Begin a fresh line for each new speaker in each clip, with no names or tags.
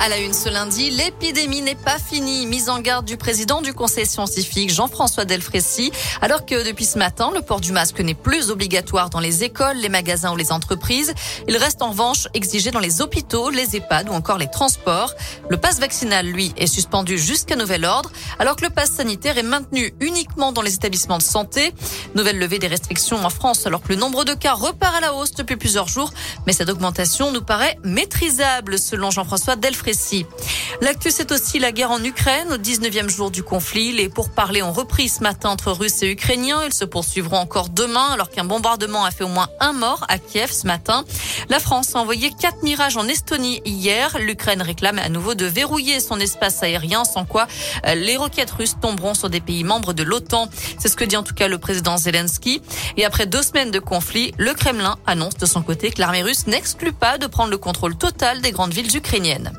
À la une ce lundi, l'épidémie n'est pas finie. Mise en garde du président du conseil scientifique Jean-François Delfrécy, alors que depuis ce matin, le port du masque n'est plus obligatoire dans les écoles, les magasins ou les entreprises. Il reste en revanche exigé dans les hôpitaux, les EHPAD ou encore les transports. Le passe vaccinal, lui, est suspendu jusqu'à nouvel ordre, alors que le passe sanitaire est maintenu uniquement dans les établissements de santé. Nouvelle levée des restrictions en France, alors que le nombre de cas repart à la hausse depuis plusieurs jours. Mais cette augmentation nous paraît maîtrisable, selon Jean-François Delfrécy. L'actu, c'est aussi la guerre en Ukraine. Au 19e jour du conflit, les pourparlers ont repris ce matin entre Russes et Ukrainiens. Ils se poursuivront encore demain, alors qu'un bombardement a fait au moins un mort à Kiev ce matin. La France a envoyé quatre mirages en Estonie hier. L'Ukraine réclame à nouveau de verrouiller son espace aérien, sans quoi les roquettes russes tomberont sur des pays membres de l'OTAN. C'est ce que dit en tout cas le président Zelensky. Et après deux semaines de conflit, le Kremlin annonce de son côté que l'armée russe n'exclut pas de prendre le contrôle total des grandes villes ukrainiennes.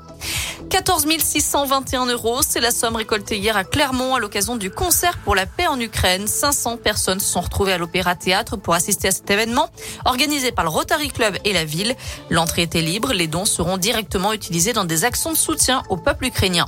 14 621 euros, c'est la somme récoltée hier à Clermont à l'occasion du concert pour la paix en Ukraine. 500 personnes se sont retrouvées à l'Opéra Théâtre pour assister à cet événement organisé par le Rotary Club et la ville. L'entrée était libre, les dons seront directement utilisés dans des actions de soutien au peuple ukrainien.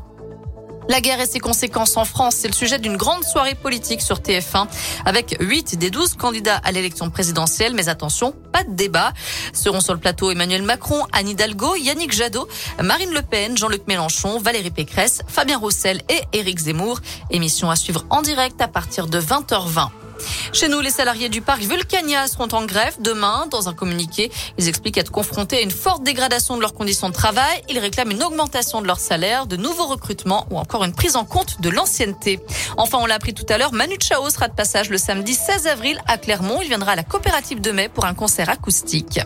La guerre et ses conséquences en France, c'est le sujet d'une grande soirée politique sur TF1 avec 8 des 12 candidats à l'élection présidentielle. Mais attention, pas de débat. Seront sur le plateau Emmanuel Macron, Anne Hidalgo, Yannick Jadot, Marine Le Pen, Jean-Luc Mélenchon, Valérie Pécresse, Fabien Roussel et Éric Zemmour. Émission à suivre en direct à partir de 20h20. Chez nous, les salariés du parc Vulcania seront en grève demain. Dans un communiqué, ils expliquent être confrontés à une forte dégradation de leurs conditions de travail. Ils réclament une augmentation de leur salaire, de nouveaux recrutements ou encore une prise en compte de l'ancienneté. Enfin, on l'a appris tout à l'heure, Manu Chao sera de passage le samedi 16 avril à Clermont. Il viendra à la coopérative de mai pour un concert acoustique.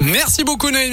Merci beaucoup Noémie.